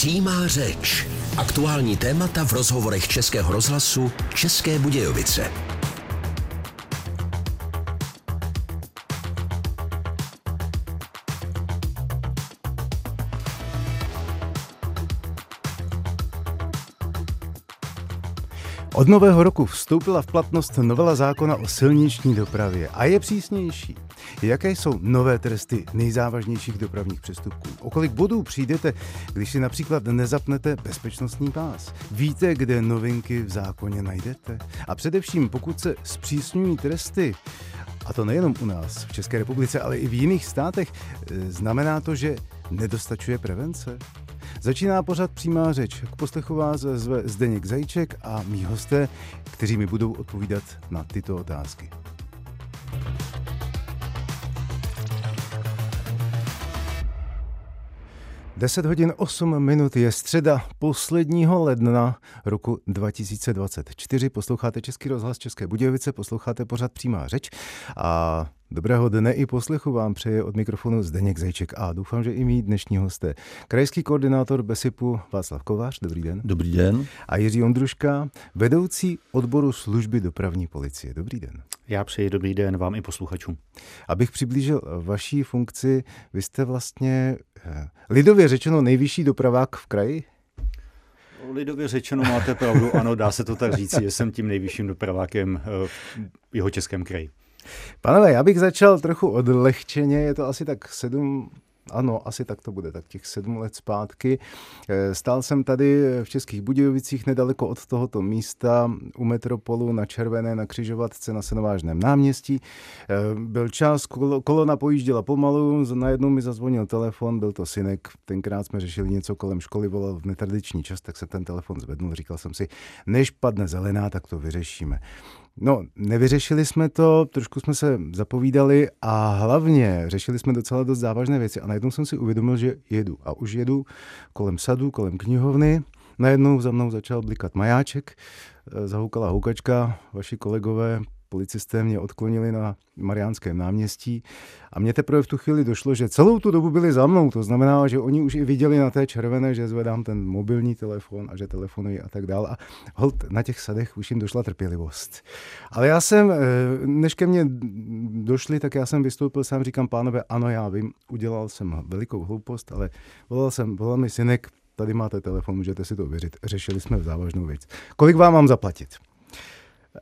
Přímá řeč. Aktuální témata v rozhovorech Českého rozhlasu České Budějovice. Od nového roku vstoupila v platnost novela zákona o silniční dopravě a je přísnější. Jaké jsou nové tresty nejzávažnějších dopravních přestupků? O kolik bodů přijdete, když si například nezapnete bezpečnostní pás? Víte, kde novinky v zákoně najdete? A především, pokud se zpřísňují tresty, a to nejenom u nás v České republice, ale i v jiných státech, e, znamená to, že nedostačuje prevence? Začíná pořád přímá řeč. K poslechu vás zve Zdeněk Zajíček a mý hosté, kteří mi budou odpovídat na tyto otázky. 10 hodin 8 minut je středa posledního ledna roku 2024. Posloucháte Český rozhlas České Budějovice, posloucháte pořád přímá řeč a Dobrého dne i poslechu vám přeje od mikrofonu Zdeněk Zajček a doufám, že i mý dnešní hosté. Krajský koordinátor Besipu Václav Kovář, dobrý den. Dobrý den. A Jiří Ondruška, vedoucí odboru služby dopravní policie. Dobrý den. Já přeji dobrý den vám i posluchačům. Abych přiblížil vaší funkci, vy jste vlastně eh, lidově řečeno nejvyšší dopravák v kraji? Lidově řečeno máte pravdu, ano, dá se to tak říct, že jsem tím nejvyšším dopravákem eh, v jeho českém kraji. Panové, já bych začal trochu odlehčeně, je to asi tak sedm ano, asi tak to bude, tak těch sedm let zpátky. Eh, stál jsem tady v Českých Budějovicích nedaleko od tohoto místa u Metropolu na Červené na křižovatce na Senovážném náměstí. Eh, byl čas, kolona pojížděla pomalu, najednou mi zazvonil telefon, byl to synek, tenkrát jsme řešili něco kolem školy, volal v netradiční čas, tak se ten telefon zvednul, říkal jsem si, než padne zelená, tak to vyřešíme. No, nevyřešili jsme to, trošku jsme se zapovídali a hlavně řešili jsme docela dost závažné věci a najednou jsem si uvědomil, že jedu. A už jedu kolem sadu, kolem knihovny. Najednou za mnou začal blikat majáček, eh, zahoukala houkačka, vaši kolegové policisté mě odklonili na Mariánském náměstí a mě teprve v tu chvíli došlo, že celou tu dobu byli za mnou. To znamená, že oni už i viděli na té červené, že zvedám ten mobilní telefon a že telefonuji a tak dále. A hold, na těch sadech už jim došla trpělivost. Ale já jsem, eh, než ke mně došli, tak já jsem vystoupil sám, říkám, pánové, ano, já vím, udělal jsem velikou hloupost, ale volal jsem, volal mi synek, tady máte telefon, můžete si to věřit. Řešili jsme závažnou věc. Kolik vám mám zaplatit?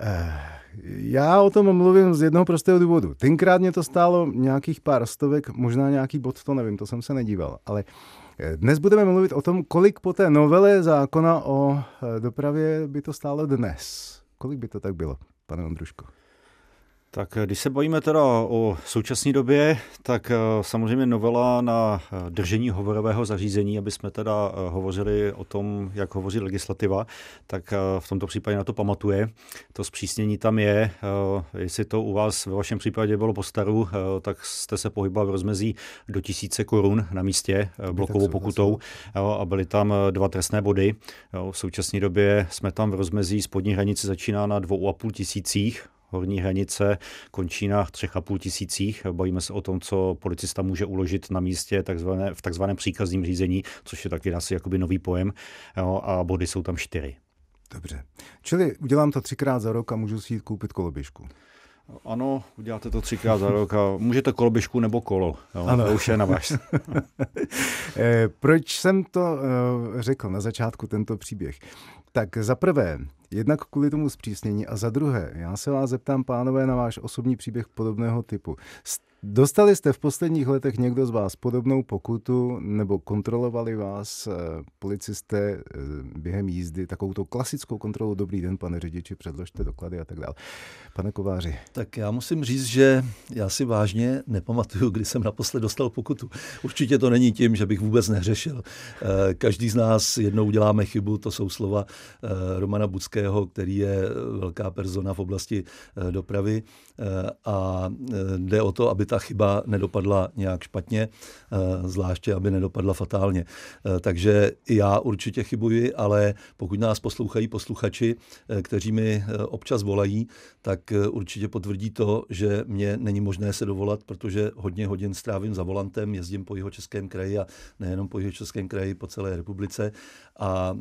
Eh, já o tom mluvím z jednoho prostého důvodu. Tenkrát mě to stálo nějakých pár stovek, možná nějaký bod, to nevím, to jsem se nedíval. Ale eh, dnes budeme mluvit o tom, kolik po té novele zákona o eh, dopravě by to stálo dnes. Kolik by to tak bylo, pane Ondruško? Tak eh, když se bavíme teda o současné době, tak eh, samozřejmě novela na eh, držení hovorového zařízení, aby jsme teda hovořili o tom, jak hovoří legislativa, tak v tomto případě na to pamatuje. To zpřísnění tam je, jestli to u vás ve vašem případě bylo po staru, tak jste se pohybal v rozmezí do tisíce korun na místě blokovou pokutou a byly tam dva trestné body. V současné době jsme tam v rozmezí spodní hranice začíná na dvou a půl tisících, horní hranice končí na třech a půl tisících. Bavíme se o tom, co policista může uložit na místě takzvané, v takzvaném příkazním řízení, což je taky asi jakoby nový pojem, jo, a body jsou tam čtyři. Dobře. Čili udělám to třikrát za rok a můžu si jít koupit koloběžku. Ano, uděláte to třikrát za rok a můžete koloběžku nebo kolo. Jo, ano. To už je na vás. Eh, proč jsem to eh, řekl na začátku, tento příběh? Tak za prvé, jednak kvůli tomu zpřísnění a za druhé, já se vás zeptám, pánové, na váš osobní příběh podobného typu. Dostali jste v posledních letech někdo z vás podobnou pokutu nebo kontrolovali vás eh, policisté eh, během jízdy, takovou tou klasickou kontrolu, dobrý den, pane řidiči, předložte doklady a tak dále. Pane Kováři. Tak já musím říct, že já si vážně nepamatuju, kdy jsem naposled dostal pokutu. Určitě to není tím, že bych vůbec neřešil. Eh, každý z nás jednou uděláme chybu, to jsou slova Romana Bucké Stropnického, který je velká persona v oblasti dopravy a jde o to, aby ta chyba nedopadla nějak špatně, zvláště aby nedopadla fatálně. Takže já určitě chybuji, ale pokud nás poslouchají posluchači, kteří mi občas volají, tak určitě potvrdí to, že mě není možné se dovolat, protože hodně hodin strávím za volantem, jezdím po jeho českém kraji a nejenom po jeho českém kraji, po celé republice a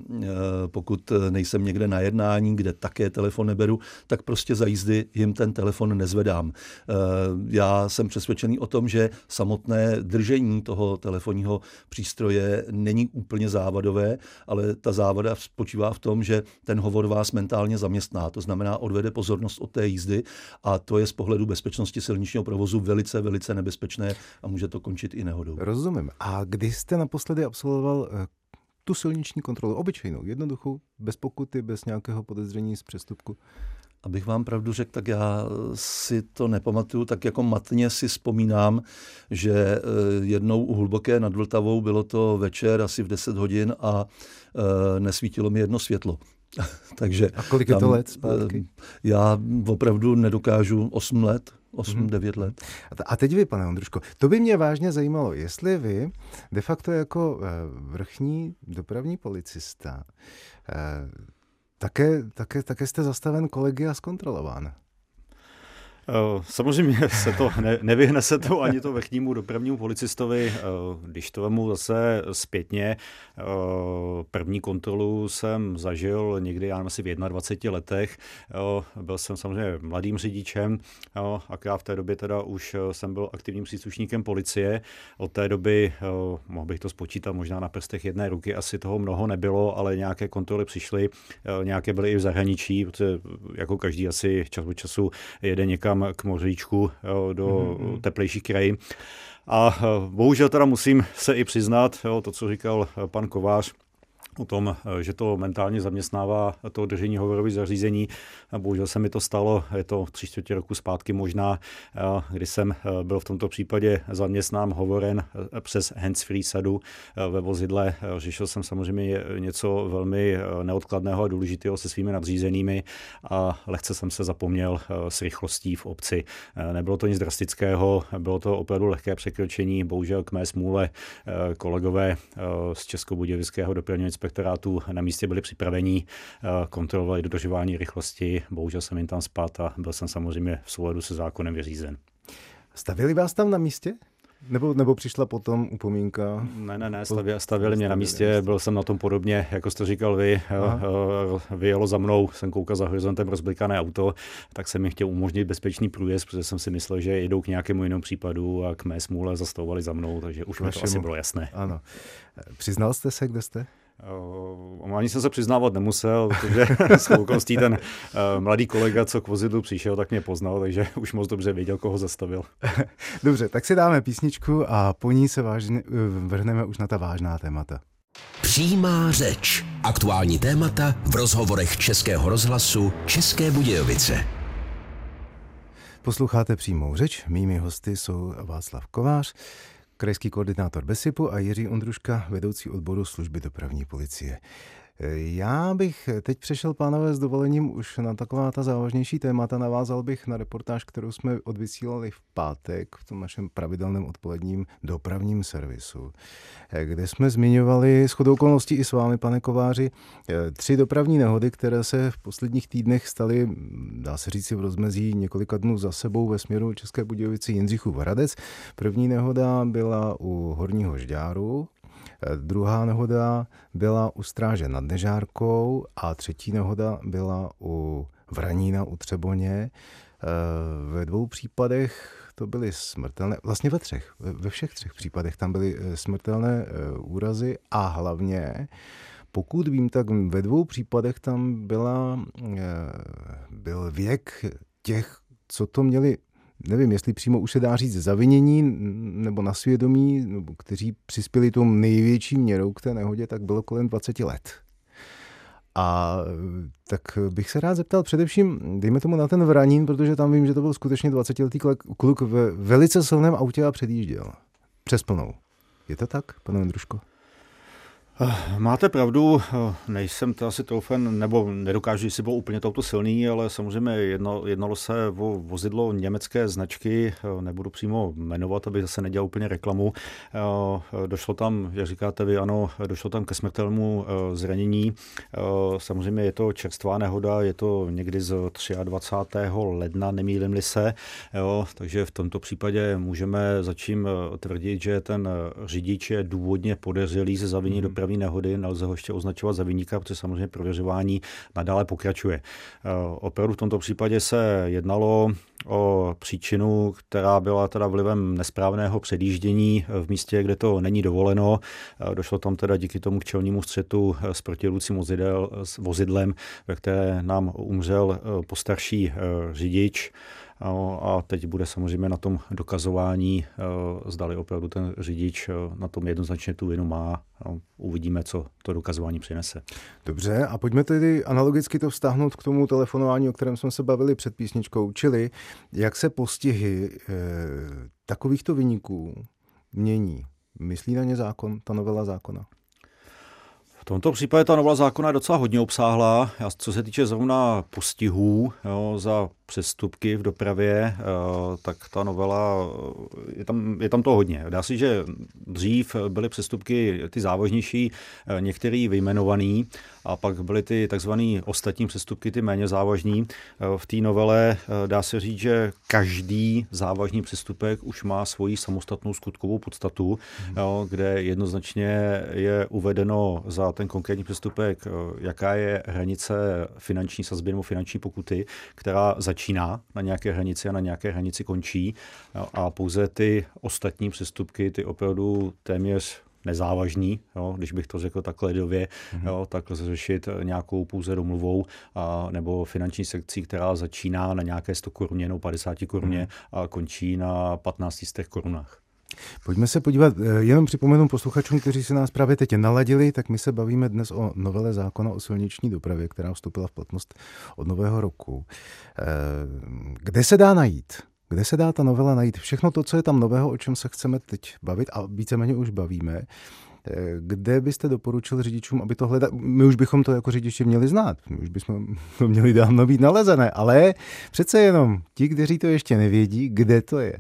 pokud nejsem někde na jednání, kde také telefon neberu, tak prostě za jízdy jim ten telefon nezvedám. E, já jsem přesvědčený o tom, že samotné držení toho telefonního přístroje není úplně závadové, ale ta závada spočívá v tom, že ten hovor vás mentálně zaměstná, to znamená odvede pozornost od té jízdy a to je z pohledu bezpečnosti silničního provozu velice, velice nebezpečné a může to končit i nehodou. Rozumím. A kdy jste naposledy absolvoval eh, tu silniční kontrolu, obyčejnou, jednoduchou, bez pokuty, bez nějakého podezření z přestupku? Abych vám pravdu řekl, tak já si to nepamatuju, tak jako matně si vzpomínám, že eh, jednou u Hluboké nad Vltavou bylo to večer asi v 10 hodin a eh, nesvítilo mi jedno světlo. Takže a kolik tam, je to let zpátky? Já opravdu nedokážu 8 let. 8-9 mm-hmm. let. A teď vy, pane Ondruško, to by mě vážně zajímalo, jestli vy de facto jako eh, vrchní dopravní policista eh, také, také, také jste zastaven kolegy a zkontrolován. Eh, samozřejmě se to ne, nevyhne se to ani to vrchnímu dopravnímu policistovi. Eh, když to vemu zase zpětně, eh, první kontrolu jsem zažil někdy, já nevím, asi v 21 letech. Byl jsem samozřejmě mladým řidičem, a já v té době teda už jsem byl aktivním příslušníkem policie. Od té doby, mohl bych to spočítat možná na prstech jedné ruky, asi toho mnoho nebylo, ale nějaké kontroly přišly, nějaké byly i v zahraničí, protože jako každý asi čas od času jede někam někam k moříčku do mm-hmm. teplejších krajin. A bohužel teda musím se i přiznat, jo, to, co říkal pan Kovář, o tom, že to mentálně zaměstnává to držení hovorových zařízení. Bohužel se mi to stalo, je to tři čtvrtě roku zpátky možná, kdy jsem byl v tomto případě zaměstnán hovoren přes hands-free sadu ve vozidle. Řešil jsem samozřejmě něco velmi neodkladného a důležitého se svými nadřízenými a lehce jsem se zapomněl s rychlostí v obci. Nebylo to nic drastického, bylo to opravdu lehké překročení. Bohužel k mé smůle kolegové z Českobudějovického dopravního inspektorátu na místě byli připraveni, eh, kontrolovali dodržování rychlosti, bohužel jsem jim tam spát a byl jsem samozřejmě v souladu se zákonem vyřízen. Stavili vás tam na místě? Nebo, nebo přišla potom upomínka? Ne, ne, ne, stavili, stavili mě na místě, byl jsem na tom podobně, jako jste říkal vy, Aha. Eh, vyjelo za mnou, jsem koukal za horizontem rozblikané auto, tak jsem mi chtěl umožnit bezpečný průjezd, protože jsem si myslel, že jdou k nějakému jinému případu a k mé smůle zastavovali za mnou, takže už mi to asi bylo jasné. Ano. Přiznal jste se, kde jste? Uh, ani jsem se přiznávat nemusel, protože s okolností ten uh, mladý kolega, co k vozidlu přišel, tak mě poznal, takže už moc dobře věděl, koho zastavil. Dobře, tak si dáme písničku a po ní se vážně, vrhneme už na ta vážná témata. Přímá řeč. Aktuální témata v rozhovorech Českého rozhlasu České Budějovice. Posloucháte přímou řeč. Mými hosty jsou Václav Kovář, krajský koordinátor BESIPu a Jiří Ondruška, vedoucí odboru služby dopravní policie. Já bych teď přešel, pánové, s dovolením už na taková ta závažnější témata. Navázal bych na reportáž, kterou jsme odvysílali v pátek v tom našem pravidelném odpoledním dopravním servisu, kde jsme zmiňovali s okolností i s vámi, pane Kováři, tři dopravní nehody, které se v posledních týdnech staly, dá se říct, v rozmezí několika dnů za sebou ve směru České Budějovici Jindřichův Hradec. První nehoda byla u Horního Žďáru, Eh, druhá nehoda byla u stráže nad Nežárkou a třetí nehoda byla u Vranína u Třeboně. Eh, ve dvou případech to byly smrtelné, vlastně ve třech, ve všech třech případech tam byly eh, smrtelné úrazy a hlavně, pokud vím, tak ve dvou případech tam byla, byl věk těch, co to měli nevím, jestli přímo už se dá říct zavinění nebo na svědomí, nebo kteří přispěli tou největší měrou k té nehodě, tak bylo kolem 20 let. A tak bych se rád zeptal především, dejme tomu na ten Vranín, protože tam vím, že to byl skutečně 20-letý kluk ve velice silném autě a předjížděl. Přes plnou. Je to tak, pane Andruško? Eh, máte pravdu, eh, nejsem to asi troufen, nebo nedokážu, si byl úplně touto silný, ale samozřejmě jedno, jednalo se o vozidlo německé značky, eh, nebudu přímo jmenovat, aby zase nedělal úplně reklamu. Došlo tam, jak říkáte vy, ano, došlo tam ke smrtelnému zranění. Samozřejmě je to čerstvá nehoda, je to někdy z 23. ledna, nemýlim-li se, jo, takže v tomto případě můžeme začím tvrdit, že ten řidič je důvodně podezřelý ze zavinění mm. dopravy dopravní nehody, nelze ho ještě označovat za vyníka, protože samozřejmě prověřování nadále pokračuje. Eh, opravdu v tomto případě se jednalo o příčinu, která byla teda vlivem nesprávného předjíždění v místě, kde to není dovoleno. Eh, došlo tam teda díky tomu k čelnímu střetu eh, s protilůcím vozidlem, ve které nám umřel postarší řidič. A teď bude samozřejmě na tom dokazování, e, zdali opravdu ten řidič e, na tom jednoznačně tu vinu má. Uvidíme, co to dokazování přinese. Dobře, a pojďme tedy analogicky to vztáhnout k tomu telefonování, o kterém jsme se bavili před písničkou, čili jak se postihy e, takovýchto vyniků mění. Myslí na ně zákon, ta novela zákona? V tomto případě ta novela zákona je docela hodně obsáhlá. Co se týče zrovna postihů jo, za přestupky v dopravě, eh, tak ta novela, je tam, je tam to hodně. Dá se, že dřív byly přestupky ty závažnější, eh, některý vyjmenovaný, a pak byly ty takzvané ostatní přestupky, ty méně závažní. Eh, v té novele dá se říct, že každý závažný přestupek už má svoji samostatnou skutkovou podstatu, hmm. kde jednoznačně je uvedeno za ten konkrétní přestupek, jaká je hranice finanční sazby nebo finanční pokuty, která začíná na nějaké hranici a na nějaké hranici končí. A pouze ty ostatní přestupky, ty opravdu téměř nezávažný, jo, když bych to řekl takhle lidově, mm-hmm. jo, tak lze řešit nějakou pouze domluvou a, nebo finanční sekcí, která začíná na nějaké 100 koruně nebo 50 koruně mm-hmm. a končí na 15 korunách. Pojďme se podívat, eh, jenom připomenu posluchačům, kteří se nás právě teď naladili, tak my se bavíme dnes o novele zákona o silniční dopravě, která vstoupila v platnost od nového roku. Eh, kde se dá najít? Kde se dá ta novela najít? Všechno to, co je tam nového, o čem se chceme teď bavit a víceméně už bavíme, eh, kde byste doporučil řidičům, aby to hledali? My už bychom to jako řidiči měli znát, my už bychom to měli dávno být nalezené, ale přece jenom ti, kteří to ještě nevědí, kde to je.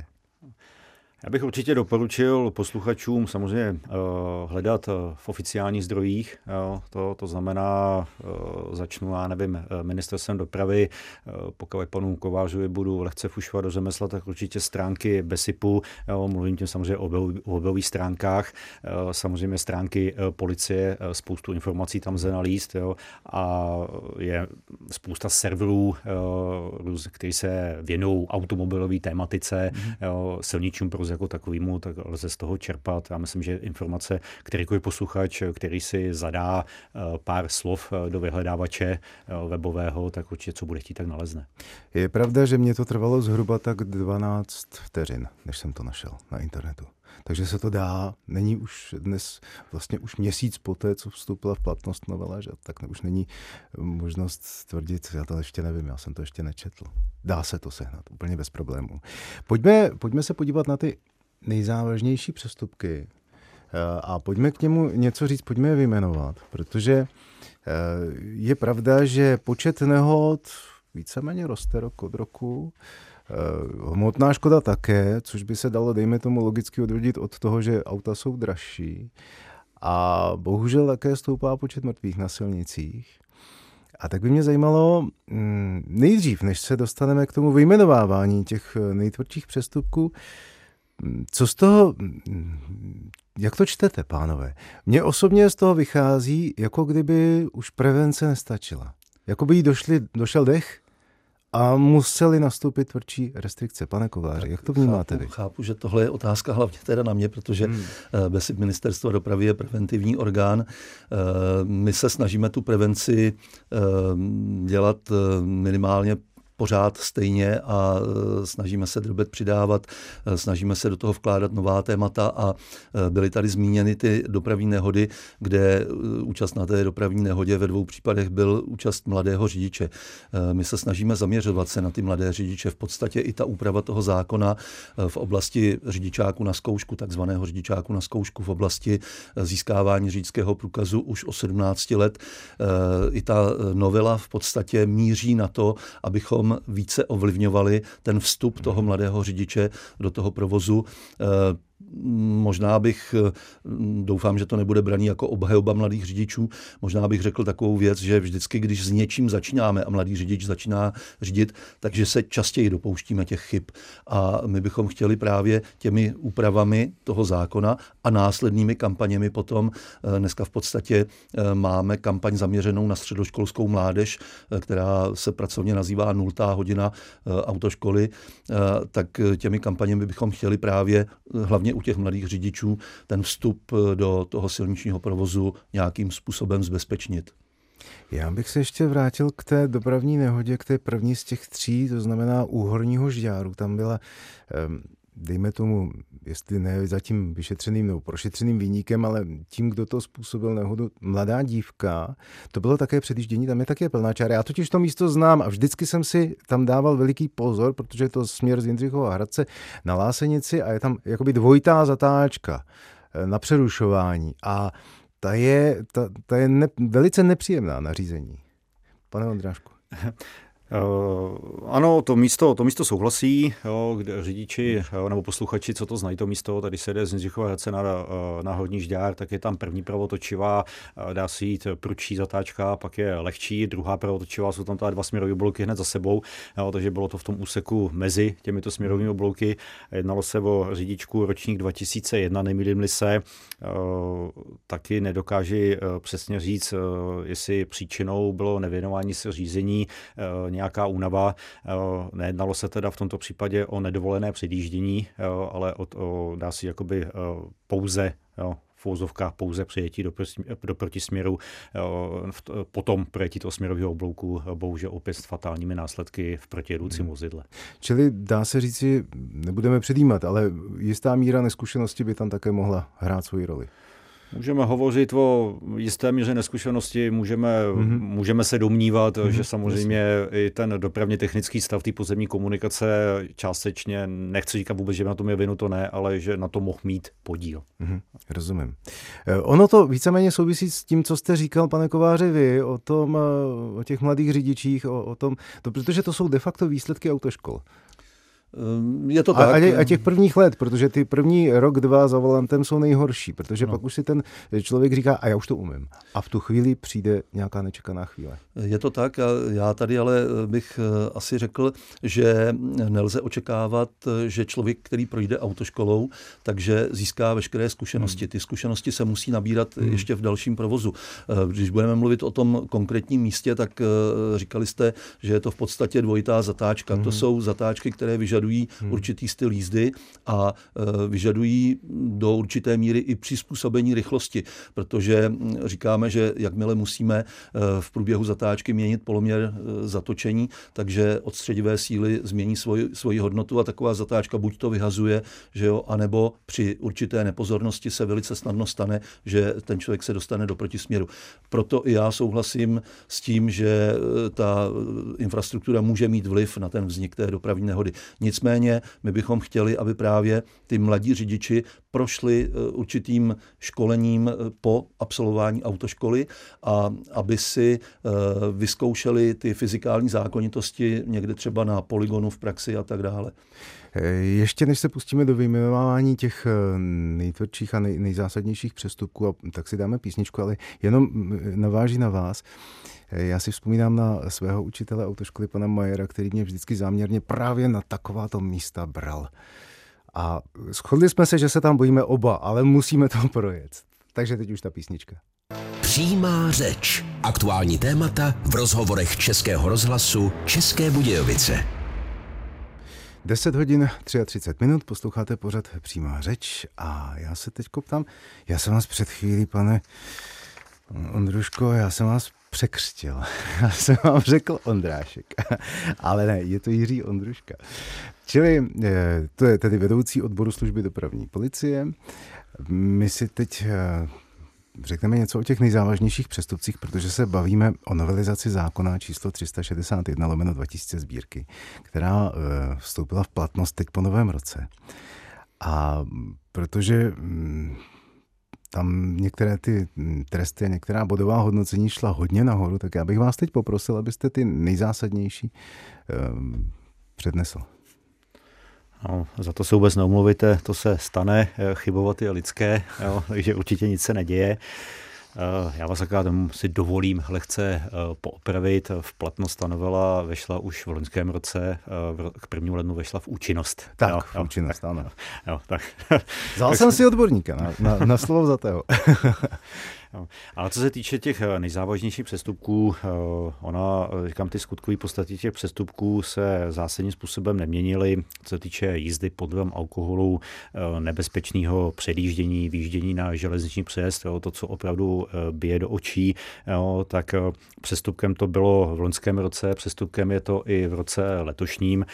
Já bych určitě doporučil posluchačům samozřejmě uh, hledat uh, v oficiálních zdrojích. To, to znamená, uh, začnu, já nevím, ministerstvem dopravy, pokud panu Kovářovi budu lehce fušovat do řemesla, tak určitě stránky BESIPu, mluvím tím samozřejmě o webových stránkách, samozřejmě stránky policie, spoustu informací tam lze nalíst jo, a je spousta serverů, který se věnují automobilové tématice, mm. jo, silničům pro jako takovýmu, tak lze z toho čerpat. Já myslím, že informace, kterýkoliv posluchač, který si zadá eh, pár slov eh, do vyhledávače eh, webového, tak určitě co bude chtít, tak nalezne. Je pravda, že mě to trvalo zhruba tak 12 vteřin, než jsem to našel na internetu. Takže se to dá, není už dnes vlastně už měsíc poté, co vstoupila v platnost novela, že tak už není možnost tvrdit, já to ještě nevím, já jsem to ještě nečetl. Dá se to sehnat úplně bez problémů. Pojďme, pojďme se podívat na ty nejzávažnější přestupky eh, a pojďme k němu něco říct, pojďme je vyjmenovat, protože eh, je pravda, že počet nehod víceméně roste rok od roku. Eh, hmotná škoda také, což by se dalo, dejme tomu, logicky odvodit od toho, že auta jsou dražší. A bohužel také stoupá počet mrtvých na silnicích. A tak by mě zajímalo, mm, nejdřív, než se dostaneme k tomu vyjmenovávání těch nejtvrdších přestupků, mm, co z toho, mm, jak to čtete, pánové? Mně osobně z toho vychází, jako kdyby už prevence nestačila. Jako by jí došli, došel dech a museli nastoupit tvrdší restrikce. Pane Kováři, jak to vnímáte chápu, vy? Chápu, že tohle je otázka hlavně teda na mě, protože hmm. Eh, bez ministerstva dopravy je preventivní orgán. Eh, my se snažíme tu prevenci eh, dělat minimálně pořád stejně a snažíme se drobet přidávat, snažíme se do toho vkládat nová témata a byly tady zmíněny ty dopravní nehody, kde účast na té dopravní nehodě ve dvou případech byl účast mladého řidiče. My se snažíme zaměřovat se na ty mladé řidiče. V podstatě i ta úprava toho zákona v oblasti řidičáku na zkoušku, takzvaného řidičáku na zkoušku v oblasti získávání řidičského průkazu už o 17 let. I ta novela v podstatě míří na to, abychom více ovlivňovali ten vstup toho mladého řidiče do toho provozu možná bych, eh, doufám, že to nebude braný jako obhajoba mladých řidičů, možná bych řekl takovou věc, že vždycky, když s něčím začínáme a mladý řidič začíná řídit, takže se častěji dopouštíme těch chyb. A my bychom chtěli právě těmi úpravami toho zákona a následnými kampaněmi potom, eh, dneska v podstatě eh, máme kampaň zaměřenou na středoškolskou mládež, která se pracovně nazývá nultá hodina autoškoly, tak těmi kampaněmi bychom chtěli právě hlavně u těch mladých řidičů ten vstup eh, do toho silničního provozu nějakým způsobem zbezpečnit. Já bych se ještě vrátil k té dopravní nehodě, k té první z těch tří, to znamená úhorního žďáru. Tam byla dejme tomu, jestli ne zatím vyšetřeným nebo prošetřeným výnikem, ale tím, kdo to způsobil nehodu, mladá dívka, to bylo také předjíždění, tam je také plná čára. Já totiž to místo znám a vždycky jsem si tam dával veliký pozor, protože je to směr z Jindřichova Hradce na Lásenici a je tam jakoby dvojitá zatáčka eh, na přerušování a ta je, ta, ta je ne, velice nepříjemná nařízení. Pane Ondrášku. Uh, ano, to místo, to místo souhlasí, jo, kde řidiči jo, nebo posluchači, co to znají to místo, tady se jde z Jindřichova Hradce na, eh, na Horní Žďár, tak je tam první pravotočivá, eh, dá se jít prudší zatáčka, pak je lehčí, druhá pravotočivá, jsou tam tady dva směrové bloky hned za sebou, jo, takže bylo to v tom úseku mezi těmito směrovými bloky. Jednalo se o řidičku ročník 2001, nemýlím se, taky nedokáže přesně říct, jestli příčinou bylo nevěnování se řízení nějaká únava. Eh, nejednalo se teda v tomto případě o nedovolené předjíždění, eh, ale o, o dá si jakoby eh, pouze jo, v fouzovkách pouze přijetí do, do protisměru, potom přijetí toho směrového oblouku, bohužel opět s fatálními následky v protijedoucím hmm. vozidle. Čili dá se říci, nebudeme předjímat, ale jistá míra neskušenosti by tam také mohla hrát svoji roli. Můžeme hovořit o jisté míře neskušenosti, můžeme, mm-hmm. můžeme se domnívat, mm-hmm. že samozřejmě Jasně. i ten dopravně technický stav té pozemní komunikace částečně, nechci říkat vůbec, že na tom je vinu, to ne, ale že na to mohl mít podíl. Mm-hmm. Rozumím. Eh, ono to víceméně souvisí s tím, co jste říkal, pane Kováři, vy o, tom, eh, o těch mladých řidičích, o, o tom, to, protože to jsou de facto výsledky autoškol. Ehm, je to tak. A, a těch prvních let, protože ty první rok, dva za volantem jsou nejhorší, protože no. pak už si ten člověk říká, a já už to umím. A v tu chvíli přijde nějaká nečekaná chvíle. Je to tak. Já tady ale bych eh, asi řekl, že nelze očekávat, že člověk, který projde autoškolou, takže získá veškeré zkušenosti. Hmm. Ty zkušenosti se musí nabírat hmm. ještě v dalším provozu. Eh, když budeme mluvit o tom konkrétním místě, tak eh, říkali jste, že je to v podstatě dvojitá zatáčka. Hmm. To jsou zatáčky, které vyžadují vyžadují hmm. určitý styl jízdy a e, vyžadují do určité míry i přizpůsobení rychlosti, protože říkáme, že jakmile musíme e, v průběhu zatáčky měnit poloměr e, zatočení, takže odstředivé síly změní svoji, svoji hodnotu a taková zatáčka buď to vyhazuje, že jo, anebo při určité nepozornosti se velice snadno stane, že ten člověk se dostane do protisměru. Proto i já souhlasím s tím, že ta infrastruktura může mít vliv na ten vznik té dopravní nehody. Nicméně my bychom chtěli, aby právě ty mladí řidiči prošli eh, určitým školením eh, po absolvování autoškoly a aby si eh, vyzkoušeli ty fyzikální zákonitosti někde třeba na poligonu v praxi a tak dále. Ještě než se pustíme do vyjmenování těch nejtvrdších a nej, nejzásadnějších přestupků, tak si dáme písničku, ale jenom mm, naváží na vás. Já si vzpomínám na svého učitele autoškoly, pana Majera, který mě vždycky záměrně právě na takováto místa bral. A shodli jsme se, že se tam bojíme oba, ale musíme to projet. Takže teď už ta písnička. Přímá řeč. Aktuální témata v rozhovorech Českého rozhlasu České Budějovice. 10 hodin 33 minut, posloucháte pořad Přímá řeč a já se teď ptám, já jsem vás před chvílí, pane Ondruško, já jsem vás překřtil. Já jsem vám řekl Ondrášek, ale ne, je to Jiří Ondruška. Čili eh, to je tedy vedoucí odboru služby dopravní policie. My si teď eh, řekneme něco o těch nejzávažnějších přestupcích, protože se bavíme o novelizaci zákona číslo 361 lomeno 2000 sbírky, která eh, vstoupila v platnost teď po novém roce. A protože mm, tam některé ty tresty a některá bodová hodnocení šla hodně nahoru, tak já bych vás teď poprosil, abyste ty nejzásadnější um, přednesl. No, za to se vůbec neumluvíte, to se stane, eh, chybovat je lidské, jo, takže určitě nic se neděje. Eh, já vás akorát si dovolím lehce eh, poopravit. V platnost ta novela vešla už v loňském roce, k prvnímu lednu vešla v účinnost. Tak, jo, v účinnost, ano. Jo, tak. Vzal jsem si odborníka na, na, na slovo za tého. Ale co se týče těch eh, nejzávažnějších přestupků, eh, ona, eh, říkám, ty skutkové podstaty těch přestupků se zásadním způsobem neměnily. Co se týče jízdy pod vlivem alkoholu, nebezpečného předjíždění, výjíždění na železniční přejezd, to, co opravdu bije do očí, tak přestupkem to bylo v loňském roce, přestupkem je to i v roce letošním.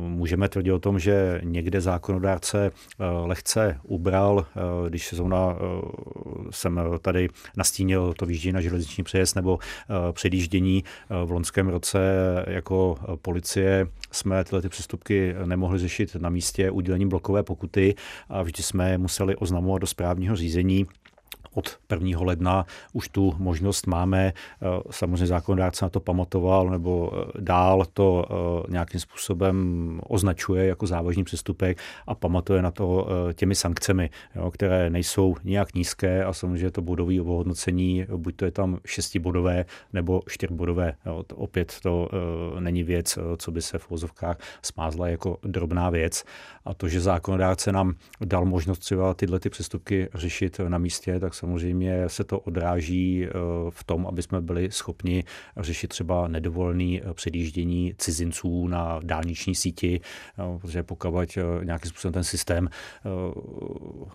Můžeme tvrdit o tom, že někde zákonodárce lehce ubral, když zrovna jsem tady nastínil to výjíždění na železniční přejezd nebo eh, předjíždění eh, v loňském roce jako policie jsme tyhle ty přestupky nemohli řešit na místě udělením blokové pokuty a vždy jsme museli oznamovat do správního řízení od 1. ledna už tu možnost máme. Eh, samozřejmě zákonodárce na to pamatoval nebo eh, dál to eh, nějakým způsobem označuje jako závažný přestupek a pamatuje na to těmi sankcemi, jo, které nejsou nijak nízké a samozřejmě to bodové ohodnocení, buď to je tam šestibodové nebo čtyřbodové. Jo, to opět to není věc, co by se v vozovkách smázla jako drobná věc. A to, že zákonodárce nám dal možnost třeba tyhle ty přestupky řešit na místě, tak samozřejmě se to odráží eh, v tom, aby jsme byli schopni řešit třeba nedovolený eh, předjíždění cizinců na dálniční síti, eh, protože pokud nějakým způsobem ten systém,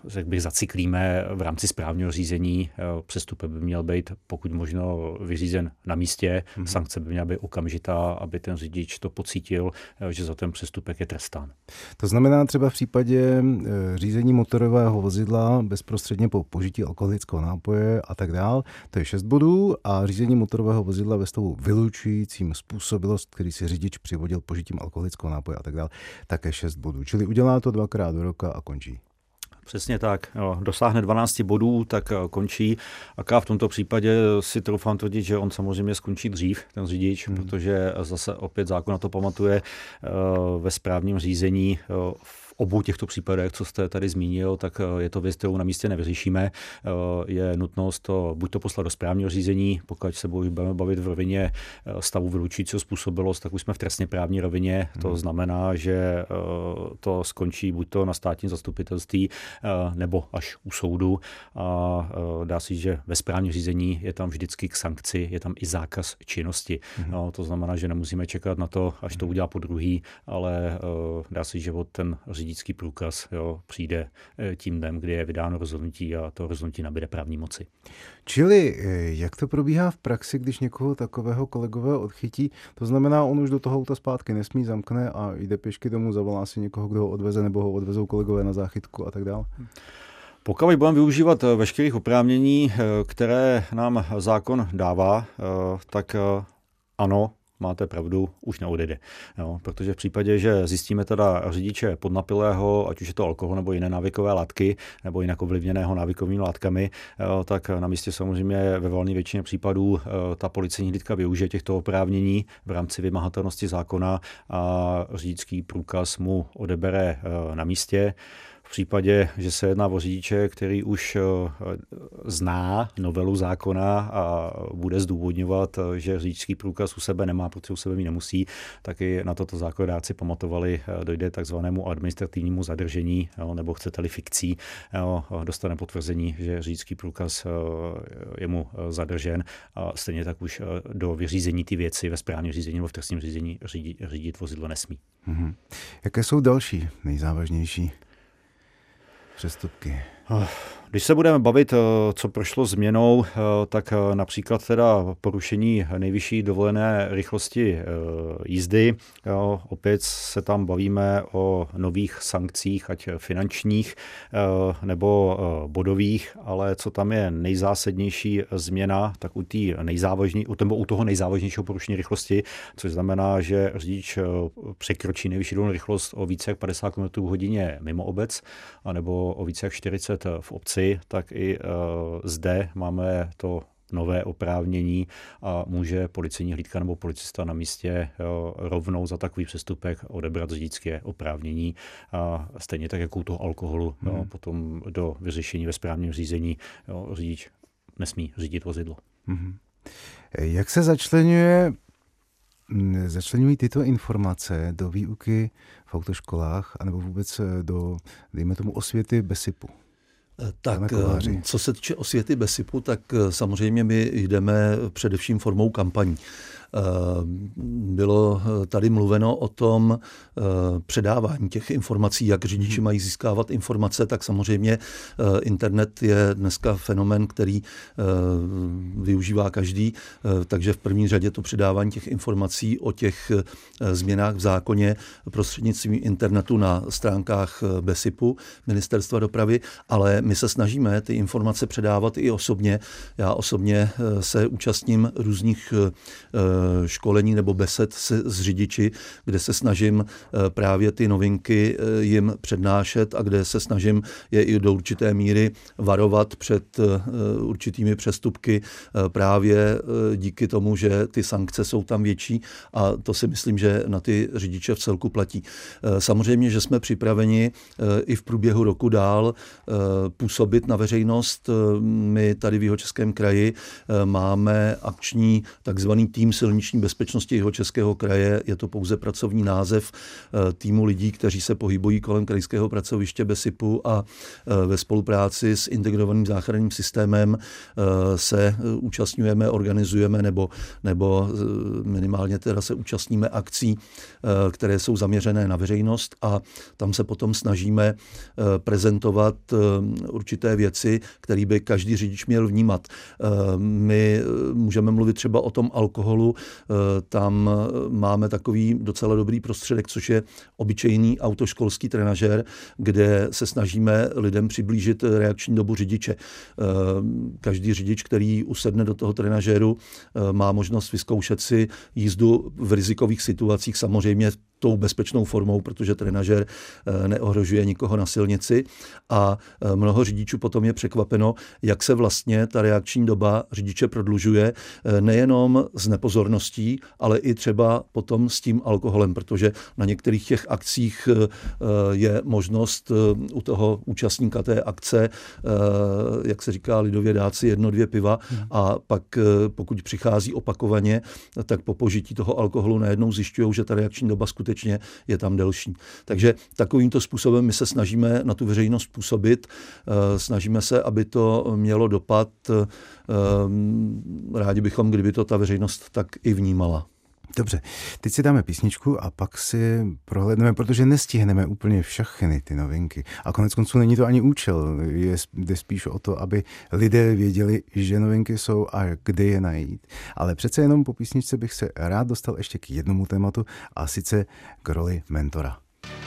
řekl bych, zacyklíme v rámci správního řízení, přestup by měl být pokud možno vyřízen na místě, mm-hmm. sankce by měla být okamžitá, aby ten řidič to pocítil, že za ten přestupek je trestán. To znamená třeba v případě řízení motorového vozidla bezprostředně po požití alkoholického alkoholického nápoje a tak dál. To je 6 bodů a řízení motorového vozidla ve stavu vylučujícím způsobilost, který si řidič přivodil požitím alkoholického nápoje a tak dál, také 6 bodů. Čili udělá to dvakrát do roka a končí. Přesně tak. Jo, dosáhne 12 bodů, tak eh, končí. A v tomto případě si troufám tvrdit, že on samozřejmě skončí dřív, ten řidič, hmm. protože zase opět zákon na to pamatuje eh, ve správním řízení v obou těchto případech, co jste tady zmínil, tak eh, je to věc, kterou na místě nevyřešíme. Eh, je nutnost to buď to poslat do správního řízení, pokud se budeme bavit v rovině eh, stavu vylučujícího způsobilost, tak už jsme v trestně právní rovině. To hmm. znamená, že to skončí buď to na státním zastupitelství nebo až u soudu. A dá se že ve správním řízení je tam vždycky k sankci, je tam i zákaz činnosti. Hmm. No, to znamená, že nemusíme čekat na to, až to udělá po druhý, ale dá se že od ten řízení řidičský průkaz jo, přijde eh, tím dnem, kdy je vydáno rozhodnutí a to rozhodnutí nabíde právní moci. Čili eh, jak to probíhá v praxi, když někoho takového kolegové odchytí? To znamená, on už do toho auta zpátky nesmí, zamkne a jde pěšky domů, zavolá si někoho, kdo ho odveze, nebo ho odvezou kolegové na záchytku a tak dále? Pokud budeme využívat eh, veškerých oprávnění, které nám zákon dává, tak ano, máte pravdu, už neodejde. Jo, protože v případě, že zjistíme teda řidiče podnapilého, ať už je to alkohol nebo jiné návykové látky, nebo jinak ovlivněného návykovými látkami, tak na místě samozřejmě ve volné většině případů ta policejní hlídka využije těchto oprávnění v rámci vymahatelnosti zákona a řidičský průkaz mu odebere na místě případě, že se jedná o řidiče, který už eh, zná novelu zákona a bude zdůvodňovat, eh, že řidičský průkaz u sebe nemá, protože u sebe mít nemusí, tak i na toto zákonodáci pamatovali, eh, dojde takzvanému administrativnímu zadržení, nebo chcete-li fikcí, dostane potvrzení, že řidičský průkaz je mu zadržen a stejně tak už do vyřízení ty věci ve správním řízení nebo v trestním řízení řídit, řídit vozidlo nesmí. Mm-hmm. Jaké jsou další nejzávažnější přestupky? Oh, Když se budeme bavit, co prošlo změnou, tak například teda porušení nejvyšší dovolené rychlosti jízdy. Opět se tam bavíme o nových sankcích, ať finančních nebo bodových, ale co tam je nejzásadnější změna, tak u, tý u, u toho nejzávažnějšího porušení rychlosti, což znamená, že řidič překročí nejvyšší dovolenou rychlost o více jak 50 km hodině mimo obec, anebo o více jak 40 v obci, tak i uh, zde máme to nové oprávnění a může policejní hlídka nebo policista na místě jo, rovnou za takový přestupek odebrat řidičské oprávnění. A stejně tak jako u toho alkoholu, hmm. jo, potom do vyřešení ve správním řízení jo, řidič nesmí řídit vozidlo. Hmm. Jak se začlenuje začlenují tyto informace do výuky v autoškolách anebo vůbec do, dejme tomu, osvěty BESIPu? Tak co se týče osvěty BESIPu, tak samozřejmě my jdeme především formou kampaní. Eh, bylo tady mluveno o tom eh, předávání těch informací, jak řidiči mají získávat informace, tak samozřejmě eh, internet je dneska fenomen, který využívá každý, takže v první řadě to předávání těch informací o těch změnách v zákoně prostřednictvím internetu na stránkách BESIPu, Ministerstva dopravy, ale my se snažíme ty informace předávat i osobně. Já osobně se účastním různých školení nebo besed se, s řidiči, kde se snažím eh, právě ty novinky eh, jim přednášet a kde se snažím je i do určité míry varovat před eh, určitými přestupky právě díky tomu, že ty sankce jsou tam větší a to si myslím, že na ty řidiče v celku platí. Samozřejmě, že jsme připraveni i v průběhu roku dál působit na veřejnost. My tady v Jihočeském kraji máme akční takzvaný tým silniční silniční bezpečnosti jeho českého kraje. Je to pouze pracovní název eh, týmu lidí, kteří se pohybují kolem krajského pracoviště BESIPu a eh, ve spolupráci s integrovaným záchranným systémem eh, se účastňujeme, organizujeme nebo, nebo minimálně teda se účastníme akcí, které jsou zaměřené na veřejnost a tam se potom snažíme prezentovat určité věci, které by každý řidič měl vnímat. My můžeme mluvit třeba o tom alkoholu, Eh, tam eh, máme takový docela dobrý prostředek, což je obyčejný autoškolský trenažér, kde se snažíme lidem přiblížit reakční dobu řidiče. Eh, každý řidič, který usedne do toho trenažéru, má možnost vyzkoušet si jízdu v rizikových situacích, samozřejmě tou bezpečnou formou, protože trenažer eh, neohrožuje nikoho na silnici. A eh, mnoho řidičů potom je překvapeno, jak se vlastně ta reakční doba řidiče prodlužuje eh, nejenom z nepozorností, ale i třeba potom s tím alkoholem, protože na některých těch akcích je možnost u toho účastníka té akce, jak se říká lidově, dát si jedno, dvě piva a pak pokud přichází opakovaně, tak po požití toho alkoholu najednou zjišťují, že ta reakční doba skutečně skutečně je tam delší. Takže takovýmto způsobem my se snažíme na tu veřejnost působit, eh, snažíme se, aby to mělo dopad. Eh, rádi bychom, kdyby to ta veřejnost tak i vnímala. Dobře, teď si dáme písničku a pak si prohlédneme, protože nestihneme úplně všechny ty novinky. A konec konců není to ani účel, je, jde spíš o to, aby lidé věděli, že novinky jsou a kde je najít. Ale přece jenom po písničce bych se rád dostal ještě k jednomu tématu a sice k roli mentora.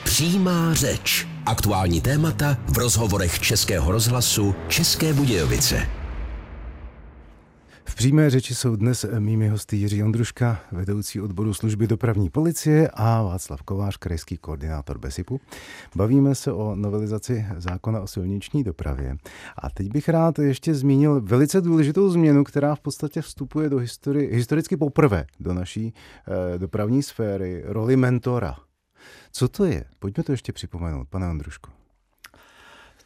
Přímá řeč. Aktuální témata v rozhovorech Českého rozhlasu České Budějovice. V přímé řeči jsou dnes mými hosty Jiří Ondruška, vedoucí odboru služby dopravní policie a Václav Kovář, krajský koordinátor BESIPu. Bavíme se o novelizaci zákona o silniční dopravě. A teď bych rád ještě zmínil velice důležitou změnu, která v podstatě vstupuje do histori- historicky poprvé do naší eh, dopravní sféry, roli mentora. Co to je? Pojďme to ještě připomenout, pane Ondruško.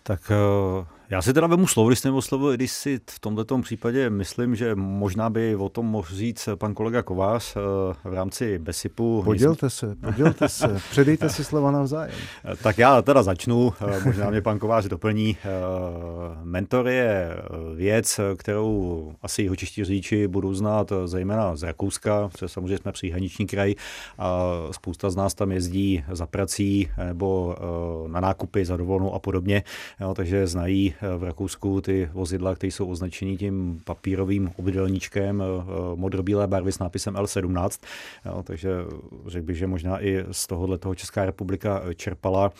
Tak uh já si teda vemu slovo, když jsem slovo, když si v tomto případě myslím, že možná by o tom mohl říct pan kolega Kovář eh, v rámci BESIPu. Podělte se, podělte se, předejte si slova navzájem. Tak já teda začnu, eh, možná mě pan Kovář doplní. Eh, mentor je věc, kterou asi jeho čeští řidiči budou znát zejména z Rakouska, protože samozřejmě jsme příhraniční kraj a spousta z nás tam jezdí za prací nebo na nákupy, za dovolenou a podobně, jo, takže znají v Rakousku ty vozidla, které jsou označeny tím papírovým obdelníčkem modrobílé barvy s nápisem L17. Jo, takže řekl bych, že možná i z tohohle toho Česká republika čerpala.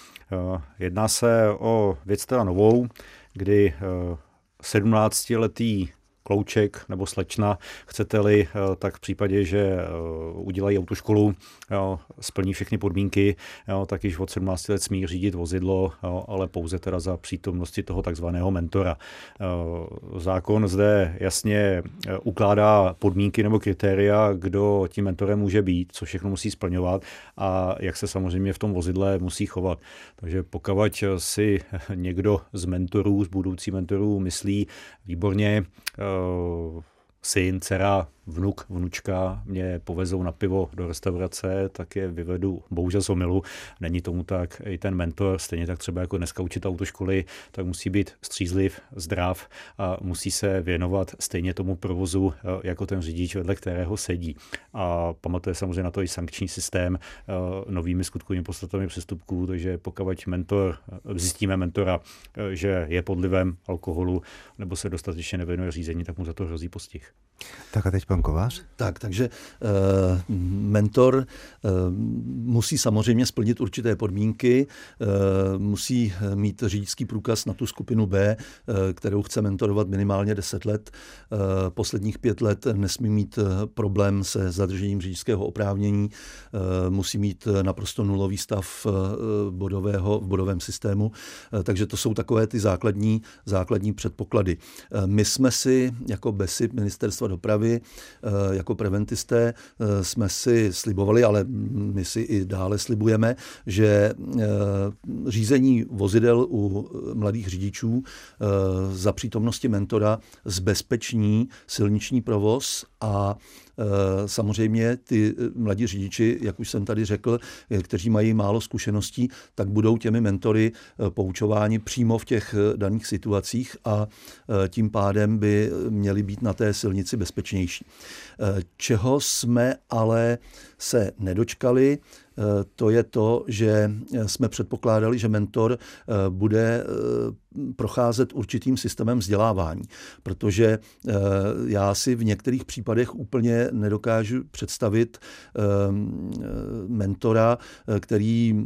Jedná se o věc teda novou, kdy 17-letý klouček nebo slečna, chcete-li, eh, tak v případě, že eh, udělají autoškolu, splní všechny podmínky, tak již od 17 let smí řídit vozidlo, ale pouze teda za přítomnosti toho takzvaného mentora. Eh, zákon zde jasně ukládá podmínky nebo kritéria, kdo tím mentorem může být, co všechno musí splňovat a jak se samozřejmě v tom vozidle musí chovat. Takže pokud si někdo z mentorů, z budoucí mentorů myslí výborně, uh, sehen, será? Vnuk, vnučka mě povezou na pivo do restaurace, tak je vyvedu bohužel z omilu. Není tomu tak. I ten mentor, stejně tak třeba jako dneska učit autoškoly, tak musí být střízliv, zdrav a musí se věnovat stejně tomu provozu eh, jako ten řidič, vedle kterého sedí. A pamatuje samozřejmě na to i sankční systém eh, novými skutkovými podstatami přestupků, takže pokud mentor, eh, zjistíme mentora, že je podlivem alkoholu nebo se dostatečně nevěnuje řízení, tak mu za to hrozí postih. Tak a teď pan Kovář? Tak, takže uh, mentor uh, musí samozřejmě splnit určité podmínky, uh, musí mít řidičský průkaz na tu skupinu B, kterou chce mentorovat minimálně 10 let. Posledních pět let nesmí mít problém se zadržením řidičského oprávnění, musí mít naprosto nulový stav bodového, v bodovém systému, takže to jsou takové ty základní, základní předpoklady. My jsme si jako BESI ministerstva dopravy Eh, jako preventisté eh, jsme si slibovali, ale my si i dále slibujeme, že eh, řízení vozidel u mladých řidičů za přítomnosti mentora zbezpeční silniční provoz a Eh, samozřejmě ty eh, mladí řidiči, jak už jsem tady řekl, eh, kteří mají málo zkušeností, tak budou těmi mentory poučováni přímo v těch daných situacích a tím pádem by měli být na té silnici bezpečnější. Čeho jsme ale se nedočkali, Eh, to je to, že eh, jsme předpokládali, že mentor eh, bude procházet určitým systémem vzdělávání, protože já si v některých případech úplně nedokážu představit mentora, který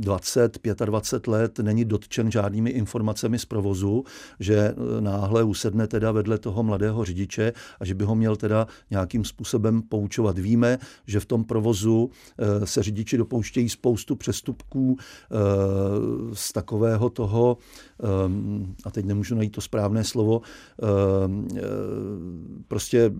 20, 25 let není dotčen žádnými informacemi z provozu, že e, náhle usedne teda vedle toho mladého řidiče a že by ho měl teda nějakým způsobem poučovat. Víme, že v tom provozu e, se řidiči dopouštějí spoustu přestupků e, z takového toho, a teď nemůžu najít to správné slovo, prostě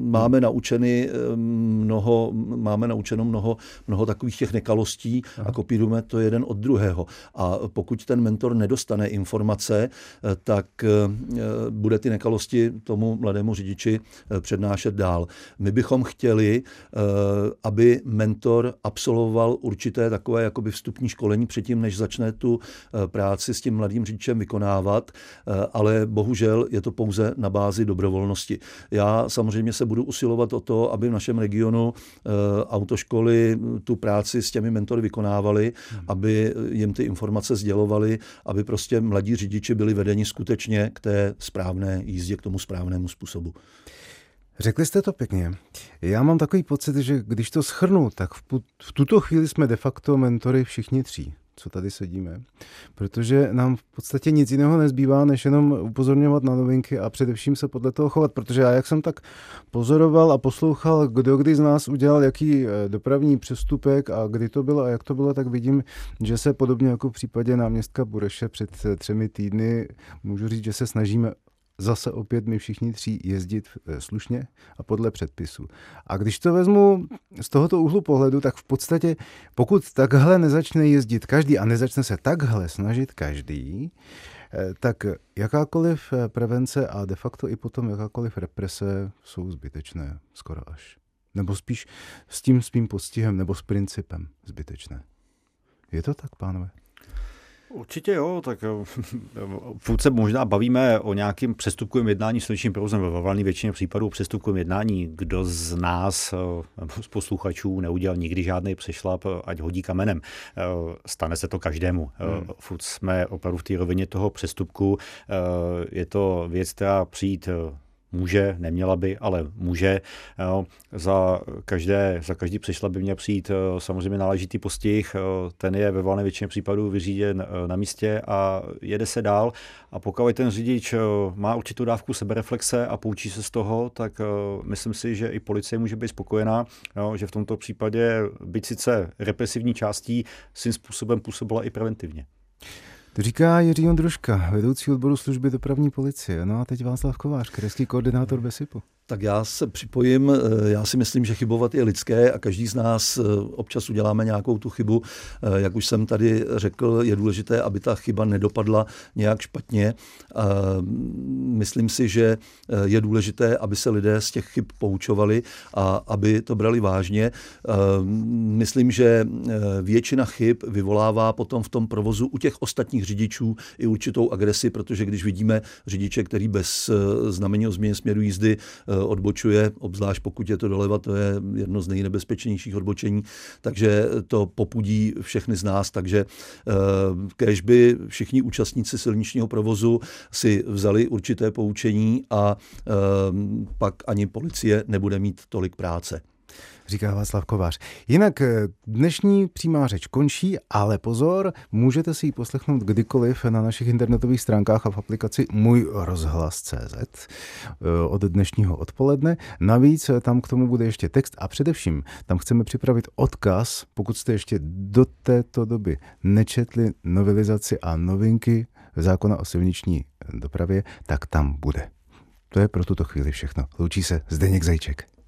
máme naučeny mnoho, máme naučeno mnoho, mnoho takových těch nekalostí a kopírujeme to jeden od druhého. A pokud ten mentor nedostane informace, eh, tak eh, bude ty nekalosti tomu mladému řidiči přednášet dál. My bychom chtěli, aby mentor absolvoval určité takové jakoby vstupní školení předtím, než začne tu práci s tím mladým řidičem vykonávat, ale bohužel je to pouze na bázi dobrovolnosti. Já samozřejmě se budu usilovat o to, aby v našem regionu autoškoly tu práci s těmi mentory vykonávaly Hmm. aby jim ty informace sdělovali, aby prostě mladí řidiči byli vedeni skutečně k té správné jízdě, k tomu správnému způsobu. Řekli jste to pěkně. Já mám takový pocit, že když to schrnu, tak v, v tuto chvíli jsme de facto mentory všichni tří co tady sedíme, protože nám v podstatě nic jiného nezbývá, než jenom upozorňovat na novinky a především se podle toho chovat, protože já, jak jsem tak pozoroval a poslouchal, kdo kdy z nás udělal jaký eh, dopravní přestupek a kdy to bylo a jak to bylo, tak vidím, že se podobně jako v případě náměstka Bureše před třemi týdny, můžu říct, že se snažíme zase opět my všichni tří jezdit eh, slušně a podle předpisu. A když to vezmu z tohoto úhlu pohledu, tak v podstatě, pokud takhle nezačne jezdit každý a nezačne se takhle snažit každý, eh, tak jakákoliv eh, prevence a de facto i potom jakákoliv represe jsou zbytečné skoro až. Nebo spíš s tím svým postihem nebo s principem zbytečné. Je to tak, pánové? Určitě jo, tak furt se možná bavíme o nějakém přestupkovém jednání s silničním provozem. Ve valné většině případů přestupkovém jednání. Kdo z nás, z posluchačů, neudělal nikdy žádný přešlap, ať hodí kamenem. Stane se to každému. Hmm. Furt jsme opravdu v té rovině toho přestupku. Je to věc, která přijít může, neměla by, ale může. Za, každé, za každý přišla by měl přijít eh, samozřejmě náležitý postih, eh, ten je ve valné většině případů vyříděn eh, na místě a jede se dál. A pokud ten řidič má určitou dávku sebereflexe a poučí se z toho, tak myslím si, že i policie může být spokojená, že v tomto případě byť sice represivní částí svým způsobem působila i preventivně. To říká Jiří Ondruška, vedoucí odboru služby dopravní policie. No a teď Václav Kovář, krajský koordinátor BESIPu. Tak já se připojím, eh, já si myslím, že chybovat je lidské a každý z nás eh, občas uděláme nějakou tu chybu. Eh, jak už jsem tady řekl, je důležité, aby ta chyba nedopadla nějak špatně. Myslím si, že je důležité, aby se lidé z těch chyb poučovali a aby to brali vážně. Myslím, že většina chyb vyvolává potom v tom provozu u těch ostatních řidičů i určitou agresi, protože když vidíme řidiče, který bez znamení o změně směru jízdy odbočuje, obzvlášť pokud je to doleva, to je jedno z nejnebezpečnějších odbočení, takže to popudí všechny z nás, takže eh, kež by všichni účastníci silničního provozu si vzali určité poučení a eh, pak ani policie nebude mít tolik práce říká Václav Kovář. Jinak eh, dnešní přímá řeč končí, ale pozor, můžete si ji poslechnout kdykoliv na našich internetových stránkách a v aplikaci Můj rozhlas CZ eh, od dnešního odpoledne. Navíc eh, tam k tomu bude ještě text a především tam chceme připravit odkaz, pokud jste ještě do této doby nečetli novelizaci a novinky zákona o silniční dopravě, tak tam bude. To je pro tuto chvíli všechno. Loučí se Zdeněk Zajček.